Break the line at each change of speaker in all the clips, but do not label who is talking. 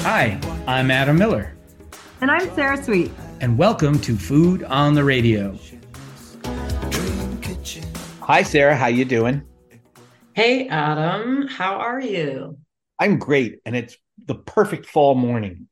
Hi, I'm Adam Miller,
And I'm Sarah Sweet.
and welcome to Food on the Radio.
Dream kitchen.
Hi, Sarah. How you doing?
Hey, Adam, how are you?
I'm great, and it's the perfect fall morning.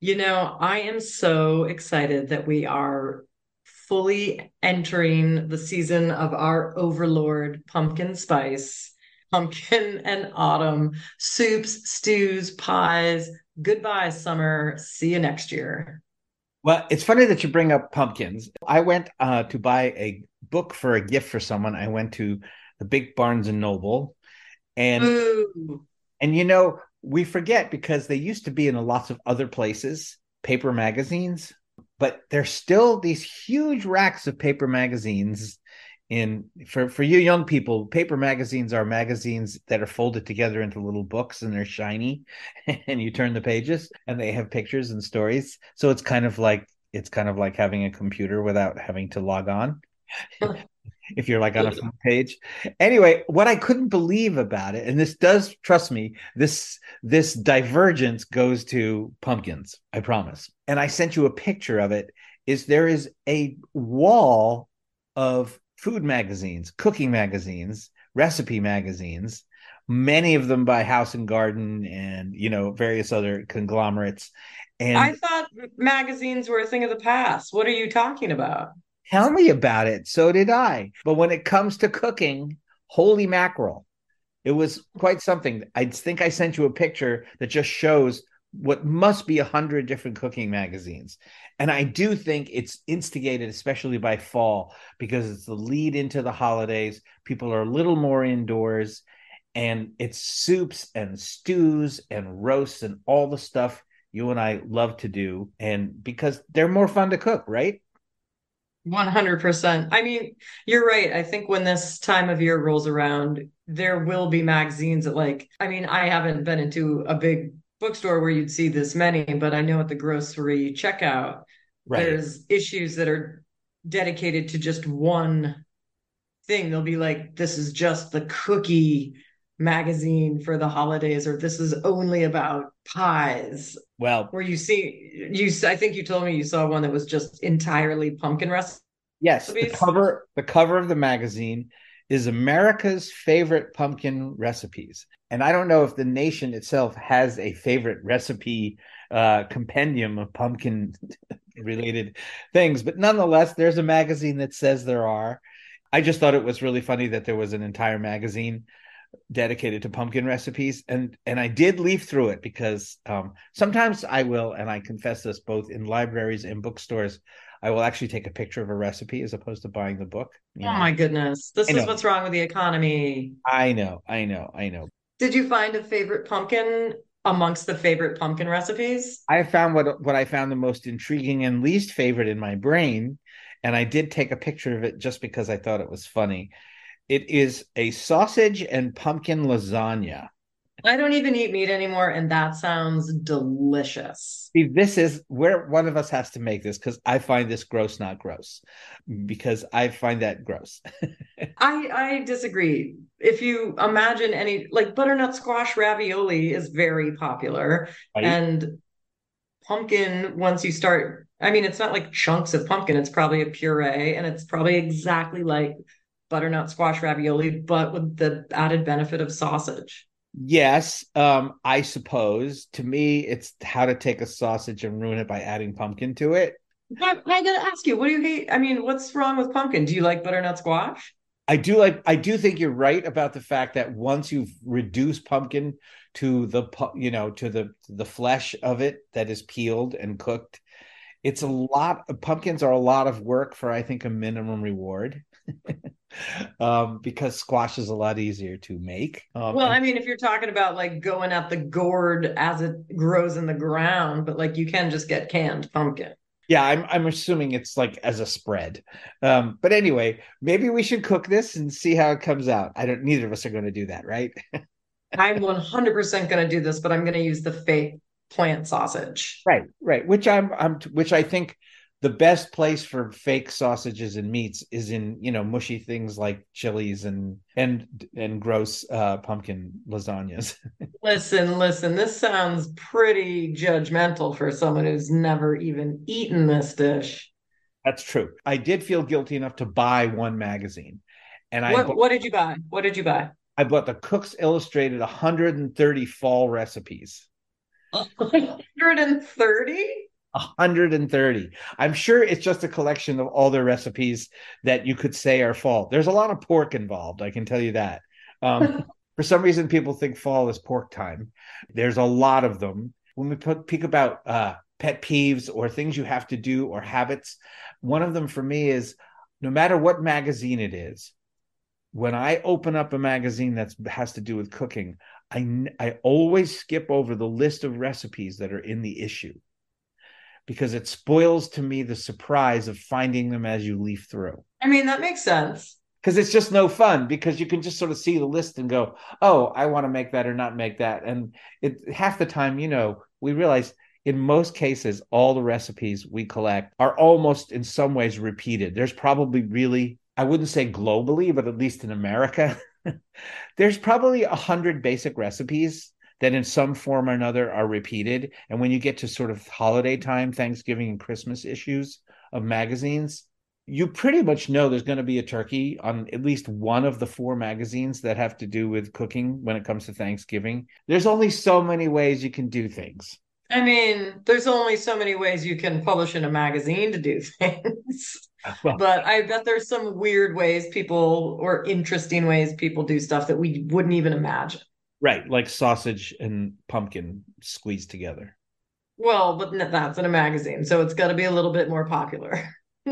You know, I am so excited that we are fully entering the season of our overlord pumpkin spice, pumpkin and autumn soups, stews, pies. Goodbye, summer. See you next year.
Well, it's funny that you bring up pumpkins. I went uh, to buy a book for a gift for someone. I went to the big Barnes and Noble, and
Ooh.
and you know we forget because they used to be in lots of other places, paper magazines, but there's still these huge racks of paper magazines. In for for you young people, paper magazines are magazines that are folded together into little books and they're shiny, and you turn the pages and they have pictures and stories. So it's kind of like it's kind of like having a computer without having to log on. if you're like on a front page. Anyway, what I couldn't believe about it, and this does trust me, this this divergence goes to pumpkins, I promise. And I sent you a picture of it. Is there is a wall of food magazines, cooking magazines, recipe magazines, many of them by House and Garden and you know various other conglomerates. And
I thought magazines were a thing of the past. What are you talking about?
Tell me about it. So did I. But when it comes to cooking, holy mackerel. It was quite something. I think I sent you a picture that just shows what must be a hundred different cooking magazines. And I do think it's instigated, especially by fall, because it's the lead into the holidays. People are a little more indoors, and it's soups and stews and roasts and all the stuff you and I love to do. And because they're more fun to cook, right?
100%. I mean, you're right. I think when this time of year rolls around, there will be magazines that, like, I mean, I haven't been into a big bookstore where you'd see this many, but I know at the grocery checkout,
Right.
there's issues that are dedicated to just one thing. They'll be like, this is just the cookie magazine for the holidays, or this is only about pies.
Well,
Where you see, you, I think you told me you saw one that was just entirely pumpkin recipes.
Yes, the cover the cover of the magazine is America's favorite pumpkin recipes. And I don't know if the nation itself has a favorite recipe uh compendium of pumpkin related things, but nonetheless there's a magazine that says there are. I just thought it was really funny that there was an entire magazine dedicated to pumpkin recipes and and I did leaf through it because um sometimes I will and I confess this both in libraries and bookstores I will actually take a picture of a recipe as opposed to buying the book.
Oh
know.
my goodness. This
I
is
know.
what's wrong with the economy.
I know, I know, I know.
Did you find a favorite pumpkin amongst the favorite pumpkin recipes?
I found what what I found the most intriguing and least favorite in my brain, and I did take a picture of it just because I thought it was funny. It is a sausage and pumpkin lasagna.
I don't even eat meat anymore, and that sounds delicious.
See, this is where one of us has to make this because I find this gross, not gross, because I find that gross.
I I disagree. If you imagine any like butternut squash ravioli is very popular,
Right?
and pumpkin once you start, I mean, it's not like chunks of pumpkin, it's probably a puree, and it's probably exactly like butternut squash ravioli, but with the added benefit of sausage.
Yes, um, I suppose. To me, it's how to take a sausage and ruin it by adding pumpkin to it.
But I gotta ask you, what do you hate? I mean, what's wrong with pumpkin? Do you like butternut squash?
I do like I do think you're right about the fact that once you've reduced pumpkin to the you know to the the flesh of it that is peeled and cooked, it's a lot pumpkins are a lot of work for I think a minimum reward. um because squash is a lot easier to make. Um,
Well, I mean, if you're talking about like going at the gourd as it grows in the ground, but like you can just get canned pumpkin.
Yeah, I'm I'm assuming it's like as a spread. Um, but anyway, maybe we should cook this and see how it comes out. I don't neither of us are going to do that, right?
I'm 100% going to do this, but I'm going to use the fake plant sausage.
Right, right. Which I'm I'm which I think the best place for fake sausages and meats is in you know mushy things like chilies and and and gross uh, pumpkin lasagnas.
Listen, listen, this sounds pretty judgmental for someone who's never even eaten this dish.
That's true. I did feel guilty enough to buy one magazine, and I
What
bought,
what did you buy? What did you buy?
I bought the Cooks Illustrated 130 fall recipes.
130?
130. I'm sure it's just a collection of all their recipes that you could say are fall. There's a lot of pork involved, I can tell you that. Um, for some reason, people think fall is pork time. There's a lot of them. When we speak about uh, pet peeves or things you have to do or habits, one of them for me is no matter what magazine it is, when I open up a magazine that has to do with cooking, I, I always skip over the list of recipes that are in the issue because it spoils to me the surprise of finding them as you leaf through.
I mean, that makes sense.
Because it's just no fun because you can just sort of see the list and go, oh, I want to make that or not make that. And it half the time, you know, we realize in most cases, all the recipes we collect are almost in some ways repeated. There's probably really, I wouldn't say globally, but at least in America, there's probably a hundred basic recipes that in some form or another are repeated. And when you get to sort of holiday time, Thanksgiving and Christmas issues of magazines, you pretty much know there's going to be a turkey on at least one of the four magazines that have to do with cooking when it comes to Thanksgiving. There's only so many ways you can do things.
I mean, there's only so many ways you can publish in a magazine to do things.
Well,
But I bet there's some weird ways people or interesting ways people do stuff that we wouldn't even imagine.
Right, like sausage and pumpkin squeezed together.
Well, but that's in a magazine, so it's got to be a little bit more popular.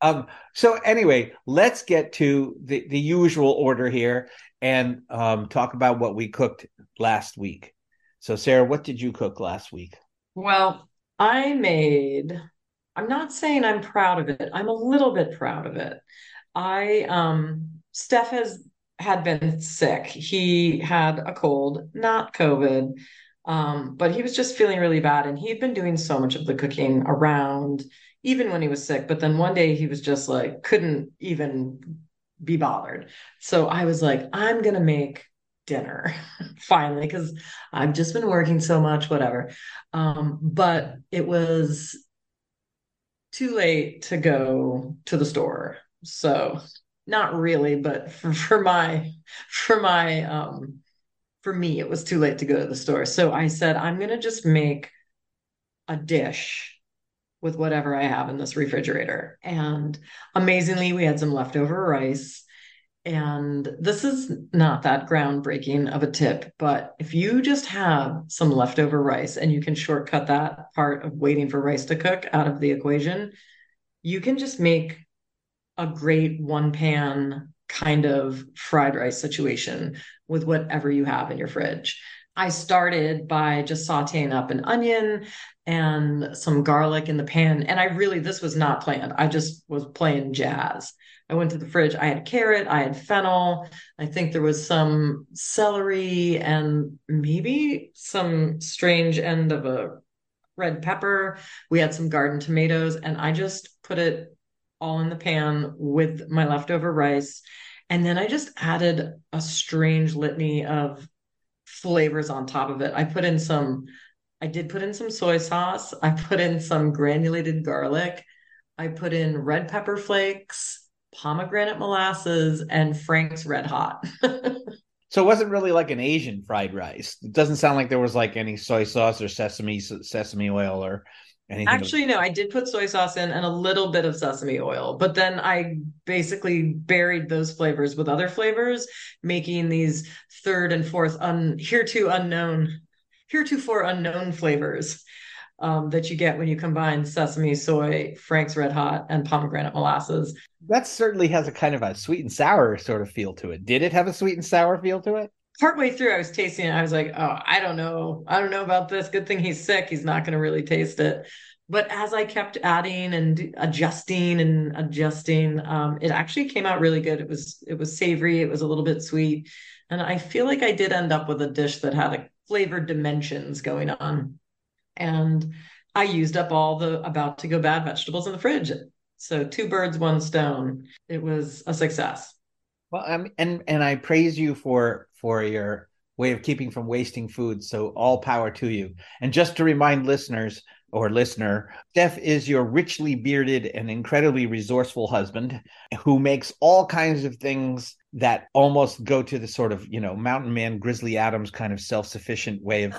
Um, so anyway, let's get to the, the usual order here and um, talk about what we cooked last week. So, Sarah, what did you cook last week?
Well, I made, I'm not saying I'm proud of it. I'm a little bit proud of it. I, um, Steph has had been sick. He had a cold, not COVID, um, but he was just feeling really bad. And he'd been doing so much of the cooking around, even when he was sick. But then one day he was just like, couldn't even be bothered. So I was like, I'm gonna make dinner finally because I've just been working so much, whatever. Um, but it was too late to go to the store. So not really, but for, for my for my um for me, it was too late to go to the store. So I said, I'm gonna just make a dish with whatever I have in this refrigerator. And amazingly, we had some leftover rice. And this is not that groundbreaking of a tip, but if you just have some leftover rice and you can shortcut that part of waiting for rice to cook out of the equation, you can just make a great one pan kind of fried rice situation with whatever you have in your fridge. I started by just sauteing up an onion and some garlic in the pan. And I really, this was not planned. I just was playing jazz. I went to the fridge. I had carrot, I had fennel. I think there was some celery and maybe some strange end of a red pepper. We had some garden tomatoes, and I just put it all in the pan with my leftover rice. And then I just added a strange litany of flavors on top of it. I put in some, I did put in some soy sauce. I put in some granulated garlic. I put in red pepper flakes, pomegranate molasses, and Frank's Red Hot.
So it wasn't really like an Asian fried rice. It doesn't sound like there was like any soy sauce or sesame sesame oil or anything.
Actually, no, I did put soy sauce in and a little bit of sesame oil, but then I basically buried those flavors with other flavors, making these third and fourth un hereto unknown, heretofore unknown flavors um, that you get when you combine sesame, soy, Frank's Red Hot, and pomegranate molasses.
that certainly has a kind of a sweet and sour sort of feel to it. Did it have a sweet and sour feel to it?
Partway through, I was tasting it. I was like, oh, I don't know. I don't know about this. Good thing he's sick. He's not going to really taste it. But as I kept adding and adjusting and adjusting, um, it actually came out really good. It was it was savory. It was a little bit sweet, and I feel like I did end up with a dish that had a flavored dimensions going on. And I used up all the about to go bad vegetables in the fridge. So two birds, one stone. It was a success.
Well, um, and and I praise you for for your way of keeping from wasting food. So all power to you. And just to remind listeners or listener, Steph is your richly bearded and incredibly resourceful husband who makes all kinds of things that almost go to the sort of you know mountain man Grizzly Adams kind of self sufficient way of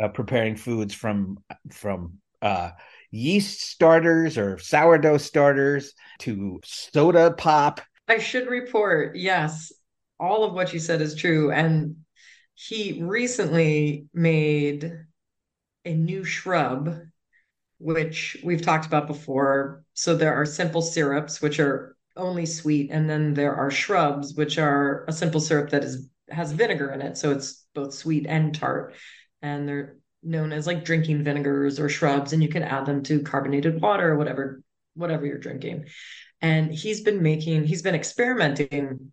uh, preparing foods from from uh, yeast starters or sourdough starters to soda pop.
I should report, yes, all of what you said is true. And he recently made a new shrub, which we've talked about before. So there are simple syrups, which are only sweet, and then there are shrubs, which are a simple syrup that is has vinegar in it, so it's both sweet and tart. And they're known as like drinking vinegars or shrubs, and you can add them to carbonated water or whatever whatever you're drinking. And he's been making, he's been experimenting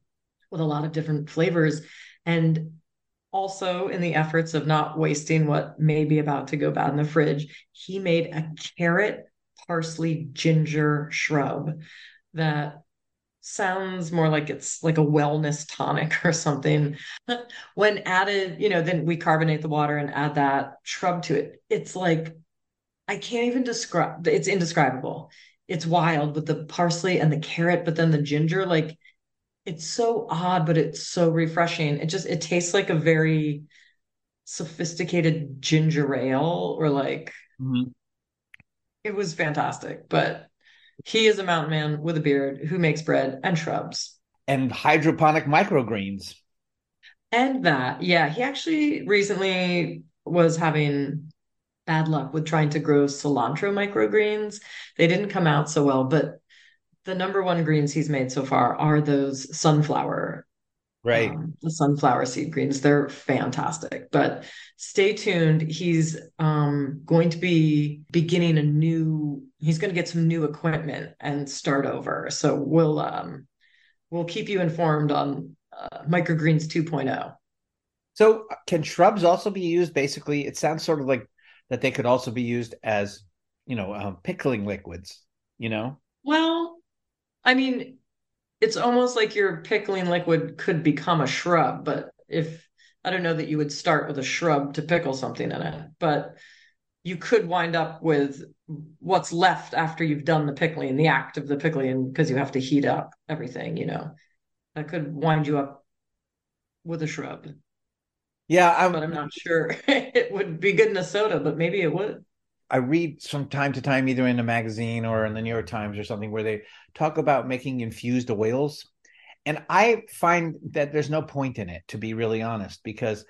with a lot of different flavors, and also in the efforts of not wasting what may be about to go bad in the fridge, he made a carrot parsley ginger shrub that sounds more like it's like a wellness tonic or something. when added, you know, then we carbonate the water and add that shrub to it. It's like I can't even describe it's indescribable. It's wild with the parsley and the carrot, but then the ginger, like it's so odd, but it's so refreshing. It just it tastes like a very sophisticated ginger ale or like
mm-hmm.
it was fantastic. But he is a mountain man with a beard who makes bread and shrubs.
And hydroponic microgreens.
And that, yeah, he actually recently was having bad luck with trying to grow cilantro microgreens. They didn't come out so well, but the number one greens he's made so far are those sunflower
right.
um, the sunflower seed greens. They're fantastic but stay tuned. He's um, going to be beginning a new he's going to get some new equipment and start over. So we'll um, we'll keep you informed on uh, microgreens 2.0
so can shrubs also be used? Basically it sounds sort of like that they could also be used as you know um, pickling liquids you know?
Well i mean it's almost like your pickling liquid could become a shrub, but if I don't know that you would start with a shrub to pickle something in it, but you could wind up with what's left after you've done the pickling, the act of the pickling, because you have to heat up everything, you know. That could wind you up with a shrub.
Yeah, I'm,
but I'm not sure it would be good in a soda, but maybe it would.
I read from time to time, either in a magazine or in the New York Times or something, where they talk about making infused oils. And I find that there's no point in it, to be really honest, because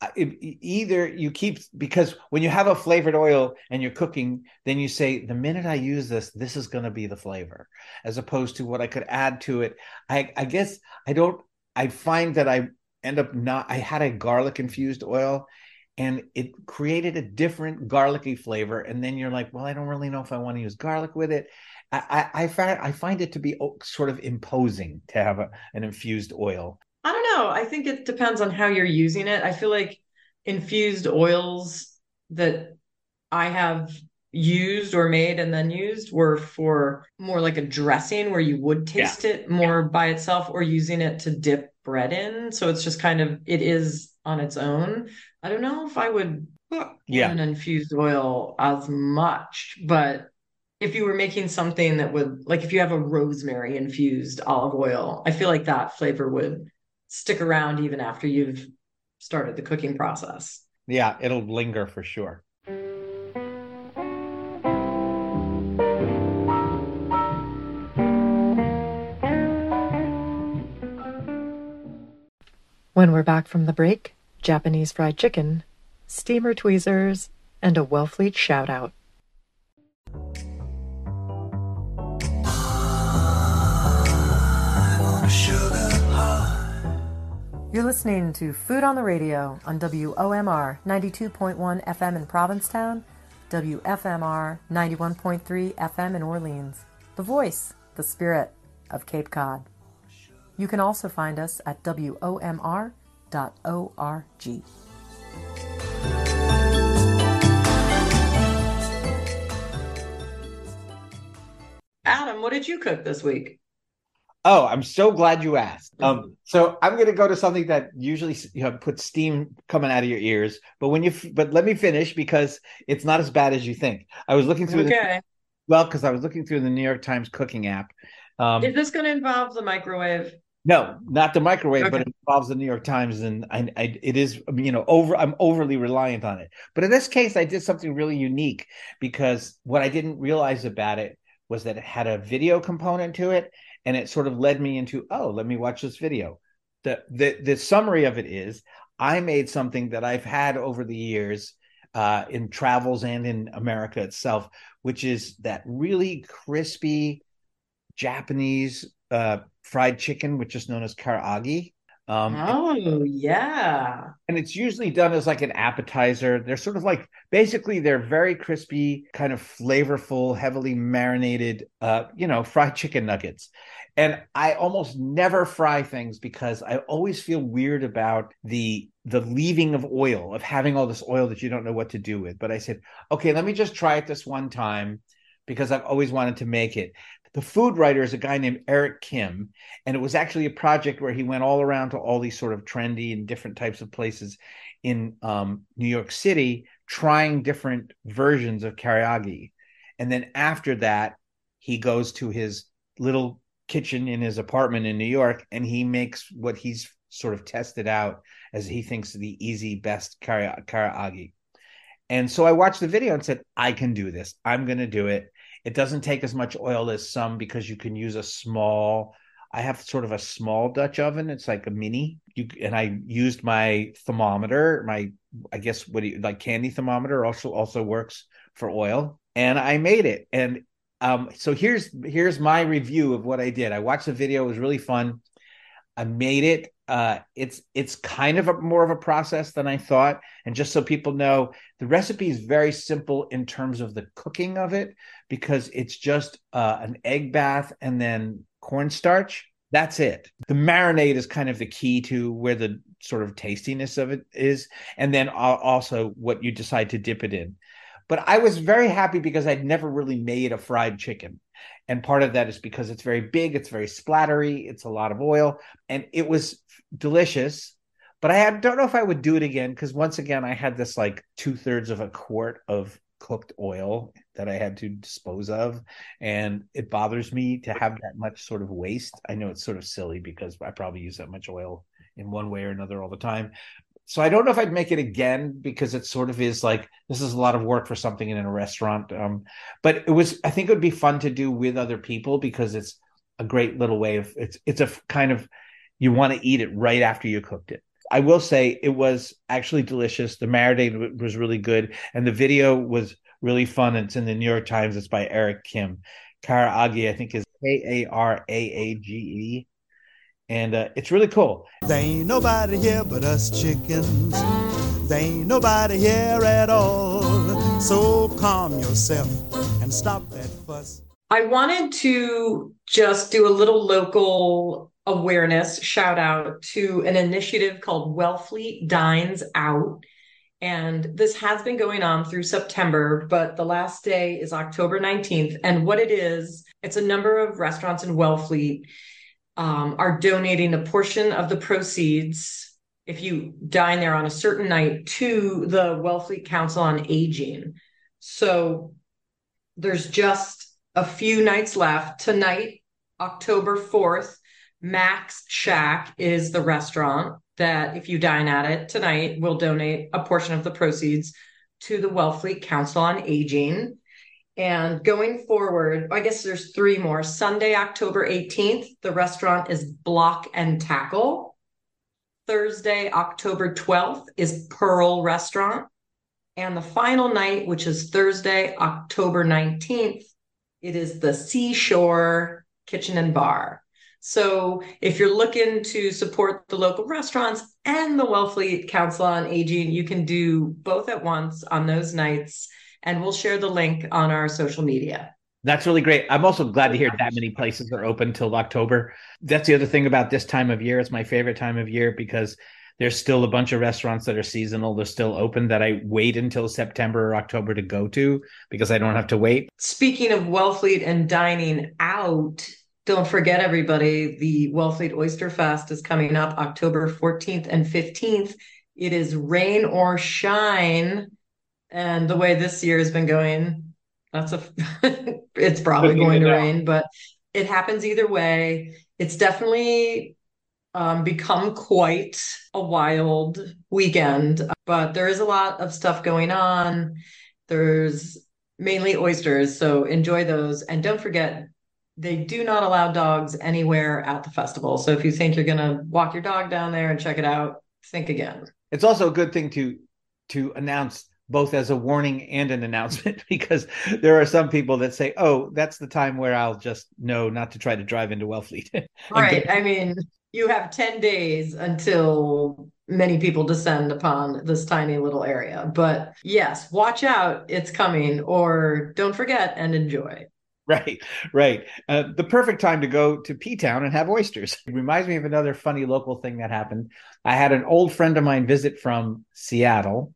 uh, either you keep because when you have a flavored oil and you're cooking then you say the minute i use this this is going to be the flavor as opposed to what i could add to it i i guess i don't i find that i end up not i had a garlic infused oil and it created a different garlicky flavor. And then you're like, well, I don't really know if I want to use garlic with it. I, I, I find I find it to be sort of imposing to have a, an infused oil.
I don't know. I think it depends on how you're using it. I feel like infused oils that I have used or made and then used were for more like a dressing where you would taste yeah. it more yeah. by itself or using it to dip bread in. So it's just kind of it is on its own. I don't know if I would put yeah. an infused oil as much, but if you were making something that would like if you have a rosemary infused olive oil, I feel like that flavor would stick around even after you've started the cooking process.
Yeah, it'll linger for sure.
When we're back from the break, Japanese fried chicken, steamer tweezers, and a Wellfleet shout out. You're listening to Food on the Radio on WOMR 92.1 FM in Provincetown, WFMR 91.3 FM in Orleans. The voice, the spirit of Cape Cod. You can also find us at WOMR
www.ccc.org. Adam, what did you cook this week?
Oh, I'm so glad you asked. Mm-hmm. Um, so I'm going to go to something that usually you know, puts steam coming out of your ears, but when you but let me finish because it's not as bad as you think. I was looking through
okay.
The, well, because I was looking through the New York Times cooking app. Um,
Is this going to involve the microwave?
No, not the microwave, but it involves the New York Times, and I, I, it is, you know, over. I'm overly reliant on it. But in this case, I did something really unique because what I didn't realize about it was that it had a video component to it, and it sort of led me into, oh, let me watch this video. The the the summary of it is, I made something that I've had over the years uh, in travels and in America itself, which is that really crispy Japanese uh, fried chicken, which is known as karaage. Um,
Oh, yeah.
and it's usually done as like an appetizer. They're sort of like basically they're very crispy, kind of flavorful, heavily marinated, uh, you know, fried chicken nuggets. And I almost never fry things because I always feel weird about the the leaving of oil, of having all this oil that you don't know what to do with. But I said, okay, let me just try it this one time because I've always wanted to make it. The food writer is a guy named Eric Kim, and it was actually a project where he went all around to all these sort of trendy and different types of places in um, New York City, trying different versions of karaage. And then after that, he goes to his little kitchen in his apartment in New York, and he makes what he's sort of tested out as he thinks the easy, best kara- karaage. And so I watched the video and said, I can do this. I'm going to do it. It doesn't take as much oil as some because you can use a small. I have sort of a small Dutch oven. It's like a mini. You and I used my thermometer. My I guess what do you like candy thermometer also also works for oil. And I made it. And um, so here's here's my review of what I did. I watched the video. It was really fun. I made it. Uh, it's it's kind of a more of a process than I thought. And just so people know, the recipe is very simple in terms of the cooking of it because it's just uh, an egg bath and then cornstarch. That's it. The marinade is kind of the key to where the sort of tastiness of it is, and then also what you decide to dip it in. But I was very happy because I'd never really made a fried chicken. And part of that is because it's very big, it's very splattery, it's a lot of oil, and it was delicious. But I had, don't know if I would do it again because once again, I had this like two thirds of a quart of cooked oil that I had to dispose of. And it bothers me to have that much sort of waste. I know it's sort of silly because I probably use that much oil in one way or another all the time. So I don't know if I'd make it again because it sort of is like this is a lot of work for something in a restaurant. Um, but it was I think it would be fun to do with other people because it's a great little way of it's it's a kind of you want to eat it right after you cooked it. I will say it was actually delicious. The marinade was really good, and the video was really fun. It's in the New York Times. It's by Eric Kim. Karaage, I think, is K A R A A G E, and uh, it's really cool.
There ain't nobody here but us chickens. There ain't nobody here at all. So calm yourself and stop that fuss.
I wanted to just do a little local awareness shout out to an initiative called Wellfleet Dines Out. And this has been going on through September, but the last day is October 19th. And what it is, it's a number of restaurants in Wellfleet um, are donating a portion of the proceeds, if you dine there on a certain night, to the Wellfleet Council on Aging. So there's just a few nights left. Tonight, October 4th, Mac's Shack is the restaurant that, if you dine at it tonight, will donate a portion of the proceeds to the Wellfleet Council on Aging. And going forward, I guess there's three more. Sunday, October 18th, the restaurant is Block and Tackle. Thursday, October 12th, is Pearl Restaurant. And the final night, which is Thursday, October 19th, it is the Seashore Kitchen and Bar. So if you're looking to support the local restaurants and the Wellfleet Council on Aging, you can do both at once on those nights. And we'll share the link on our social media.
That's really great. I'm also glad to hear that many places are open till October. That's the other thing about this time of year. It's my favorite time of year because There's still a bunch of restaurants that are seasonal. They're still open that I wait until September or October to go to because I don't have to wait.
Speaking of Wellfleet and dining out, don't forget everybody, the Wellfleet Oyster Fest is coming up October 14th and 15th. It is rain or shine. And the way this year has been going, that's a it's probably going
to
rain, but it happens either way. It's definitely um, become quite a wild weekend, but there is a lot of stuff going on. There's mainly oysters, so enjoy those. And don't forget, they do not allow dogs anywhere at the festival. So if you think you're going to walk your dog down there and check it out, think again.
It's also a good thing to to announce both as a warning and an announcement because there are some people that say, "Oh, that's the time where I'll just know not to try to drive into Wellfleet."
Right. I mean, you have 10 days until many people descend upon this tiny little area. But yes, watch out, it's coming, or don't forget and enjoy.
Right, right. Uh, the perfect time to go to P Town and have oysters. It reminds me of another funny local thing that happened. I had an old friend of mine visit from Seattle,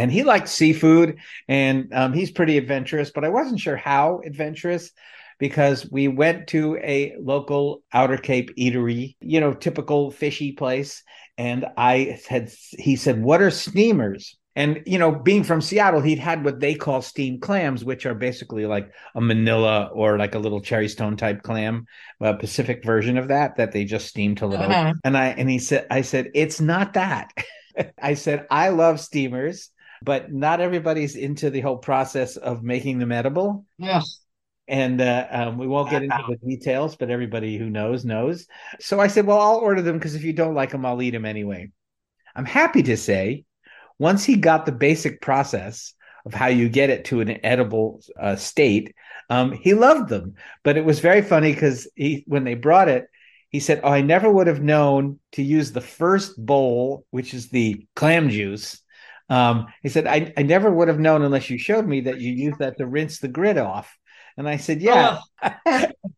and he liked seafood, and um, he's pretty adventurous, but I wasn't sure how adventurous because we went to a local Outer Cape eatery, you know, typical fishy place, and I had he said, "What are steamers?" And you know, being from Seattle, he'd had what they call steamed clams, which are basically like a Manila or like a little cherry stone type clam, a Pacific version of that that they just steam till it
Uh-huh.
and I and he said, I said, it's not that. I said, I love steamers, but not everybody's into the whole process of making them edible.
Yes.
And uh, um, we won't get into the details, but everybody who knows knows. So I said, well, I'll order them because if you don't like them, I'll eat them anyway. I'm happy to say, once he got the basic process of how you get it to an edible uh, state, um, he loved them. But it was very funny because he, when they brought it, he said, "Oh, I never would have known to use the first bowl, which is the clam juice." Um, he said, I, "I never would have known unless you showed me that you use that to rinse the grit off." And I said, "Yeah."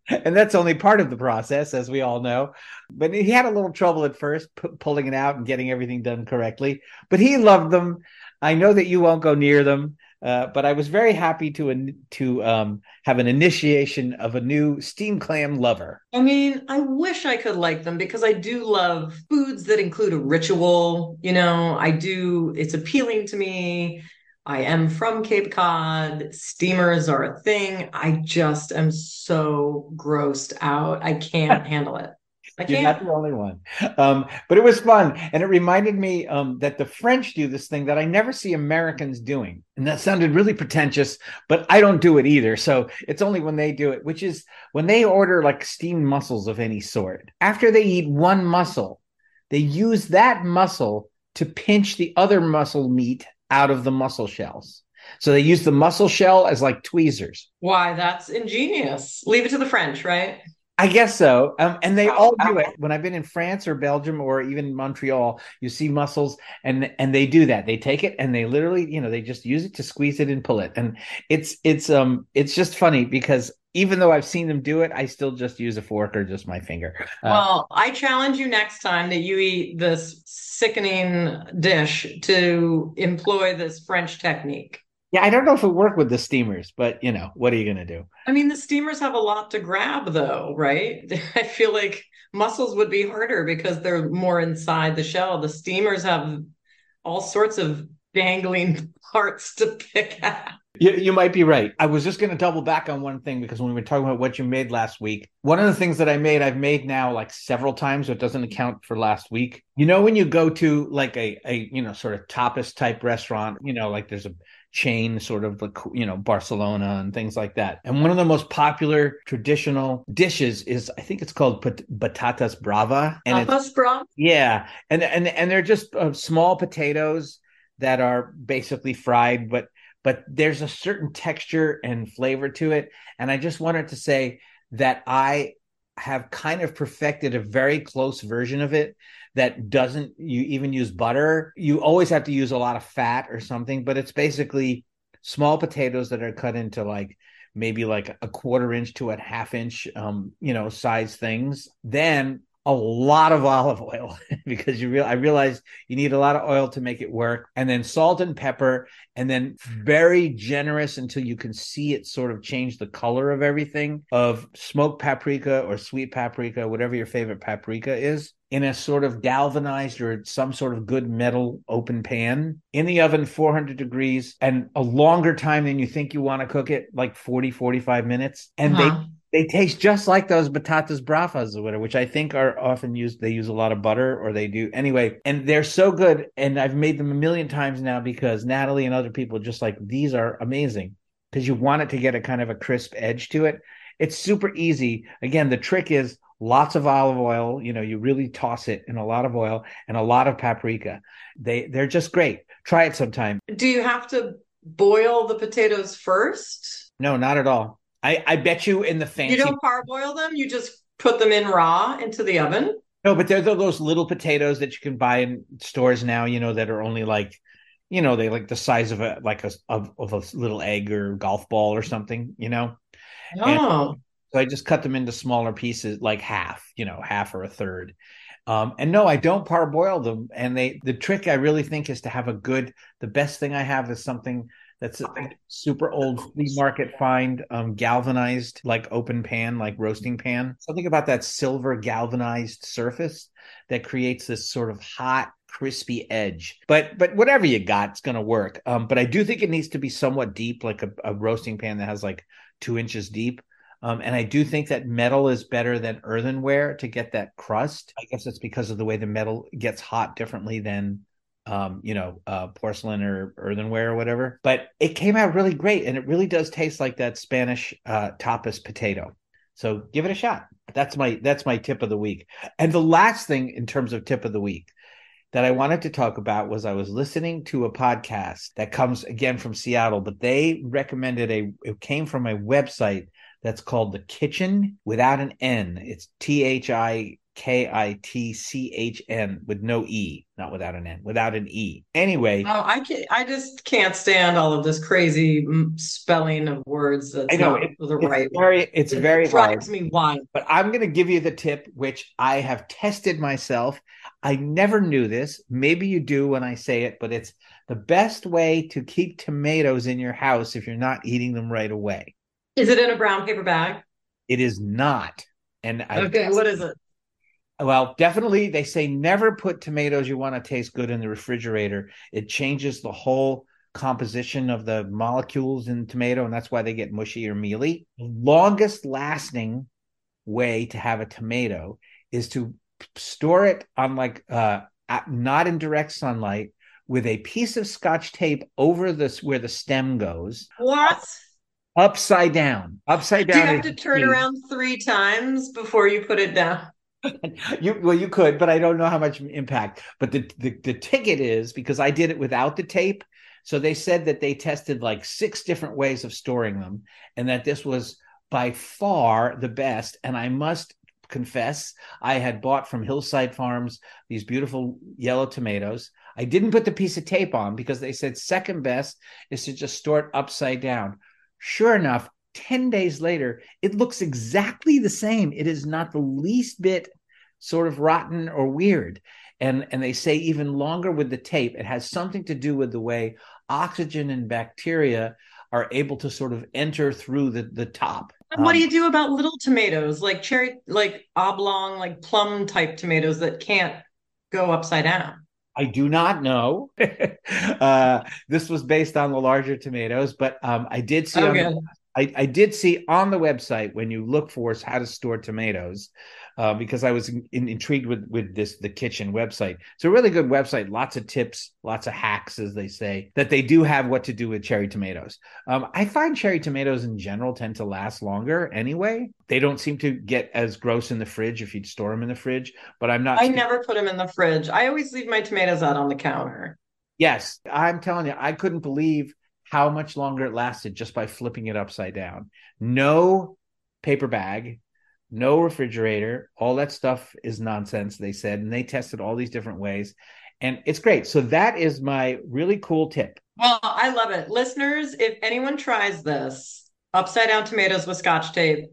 and that's only part of the process, as we all know. But he had a little trouble at first pu- pulling it out and getting everything done correctly. But he loved them. I know that you won't go near them, uh, but I was very happy to to um, have an initiation of a new steam clam lover.
I mean, I wish I could like them because I do love foods that include a ritual. You know, I do, it's appealing to me. I am from Cape Cod. Steamers are a thing. I just am so grossed out. I can't handle it. I
You're not the only one. Um, but it was fun. And it reminded me um, that the French do this thing that I never see Americans doing. And that sounded really pretentious, but I don't do it either. So it's only when they do it, which is when they order like steamed mussels of any sort. After they eat one mussel, they use that mussel to pinch the other mussel meat out of the mussel shells. So they use the mussel shell as like tweezers.
Why, that's ingenious. Leave it to the French, right?
I guess so. Um, and they all do it. When I've been in France or Belgium or even Montreal, you see mussels and and they do that. They take it and they literally, you know, they just use it to squeeze it and pull it. And it's it's um it's just funny because even though I've seen them do it, I still just use a fork or just my finger. Uh,
Well, I challenge you next time that you eat this sickening dish to employ this French technique.
Yeah, I don't know if it worked with the steamers, but you know, what are you gonna do?
I mean, the steamers have a lot to grab, though, right? I feel like mussels would be harder because they're more inside the shell. The steamers have all sorts of dangling parts to pick at.
You, you might be right. I was just going to double back on one thing because when we were talking about what you made last week, one of the things that I made, I've made now like several times, so it doesn't account for last week. You know, when you go to like a, a you know, sort of tapas type restaurant, you know, like there's a chain sort of like, you know, Barcelona and things like that. And one of the most popular traditional dishes is, I think it's called pat- batatas brava. And it's,
bro?
yeah, and and and they're just uh, small potatoes that are basically fried, but but there's a certain texture and flavor to it. And I just wanted to say that I have kind of perfected a very close version of it that doesn't you even use butter. You always have to use a lot of fat or something, but it's basically small potatoes that are cut into like maybe like a quarter inch to a half inch um you know size things then a lot of olive oil because you real I realized you need a lot of oil to make it work, and then salt and pepper, and then very generous until you can see it sort of change the color of everything of smoked paprika or sweet paprika, whatever your favorite paprika is. In a sort of galvanized or some sort of good metal open pan in the oven, 400 degrees, and a longer time than you think you want to cook it, like 40, 45 minutes. And
Uh-huh.
they taste just like those batatas bravas or whatever, which I think are often used. They use a lot of butter, or they do anyway, and they're so good. And I've made them a million times now because Natalie and other people just like these are amazing because you want it to get a kind of a crisp edge to it. It's super easy. Again, the trick is lots of olive oil. You know, you really toss it in a lot of oil and a lot of paprika. They they're just great. Try it sometime.
Do you have to boil the potatoes first?
No, not at all. I I bet you in the fancy
You don't parboil them, you just put them in raw into the oven.
No, but there's those little potatoes that you can buy in stores now, you know, that are only like, you know, they like the size of a like a of, of a little egg or golf ball or something, you know.
Oh,
So I just cut them into smaller pieces, like half, you know, half or a third. Um, and no, I don't parboil them. And they the trick I really think is to have a good. The best thing I have is something that's a super old flea market find, um, galvanized like open pan, like roasting pan. Something about that silver galvanized surface that creates this sort of hot crispy edge. But but whatever you got it's going to work. Um but i do think it needs to be somewhat deep like a, a roasting pan that has like two inches deep. Um, and I do think that metal is better than earthenware to get that crust. I guess it's because of the way the metal gets hot differently than, um, you know, uh, porcelain or earthenware or whatever. But it came out really great, and it really does taste like that Spanish uh, tapas potato. So give it a shot. That's my that's my tip of the week. And the last thing in terms of tip of the week that I wanted to talk about was I was listening to a podcast that comes again from Seattle, but they recommended a it came from a website that's called The Kitchen without an N. It's T H I K I T C H N with no E, not without an N, without an E. Anyway,
oh, I can I just can't stand all of this crazy mm, spelling of words. That's
I know
not
it-
the
it's
right.
very it's
It
very hard.
drives me wild.
but I'm going to give you the tip, which I have tested myself. I never knew this. Maybe you do when I say it, but it's the best way to keep tomatoes in your house if you're not eating them right away.
Is it in a brown paper bag?
It is not. And I
Okay, what is it?
Well, definitely they say never put tomatoes you want to taste good in the refrigerator. It changes the whole composition of the molecules in tomato, and that's why they get mushy or mealy. The longest lasting way to have a tomato is to store it on like uh not in direct sunlight with a piece of scotch tape over this where the stem goes
What?
upside down upside down.
Do you have to turn around three times before you put it down?
you well you could but i don't know how much impact. But the, the the ticket is because i did it without the tape. So they said that they tested like six different ways of storing them and that this was by far the best. And i must confess i had bought from hillside farms these beautiful yellow tomatoes. I didn't put the piece of tape on because they said second best is to just store it upside down. Sure enough 10 days later, it looks exactly the same. It is not the least bit sort of rotten or weird. And, and they say even longer with the tape, it has something to do with the way oxygen and bacteria are able to sort of enter through the, the top.
And what do
Um,
you do about little tomatoes, like cherry, like oblong, like plum type tomatoes that can't go upside down?
I do not know. uh, this was based on the larger tomatoes, but um, I did see on
Okay.
the I, I did see on the website when you look for how to store tomatoes, uh, because I was in, in- intrigued with with this the kitchen website. It's a really good website, lots of tips, lots of hacks, as they say, that they do have what to do with cherry tomatoes. Um, I find cherry tomatoes in general tend to last longer anyway. They don't seem to get as gross in the fridge if you store them in the fridge. But I'm not.
I never put them in the fridge. I always leave my tomatoes out on the counter.
Yes, I'm telling you, I couldn't believe how much longer it lasted just by flipping it upside down. No paper bag, no refrigerator, all that stuff is nonsense, they said. And they tested all these different ways. And it's great. So that is my really cool tip.
Well, I love it. Listeners, if anyone tries this, upside down tomatoes with scotch tape,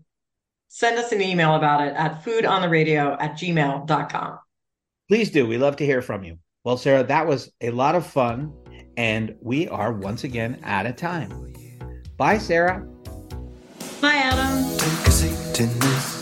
send us an email about it at foodontheradio at gmail.com.
Please do. We love to hear from you. Well, Sarah, that was a lot of fun and we are once again out of time. Bye, Sarah.
Bye, Adam.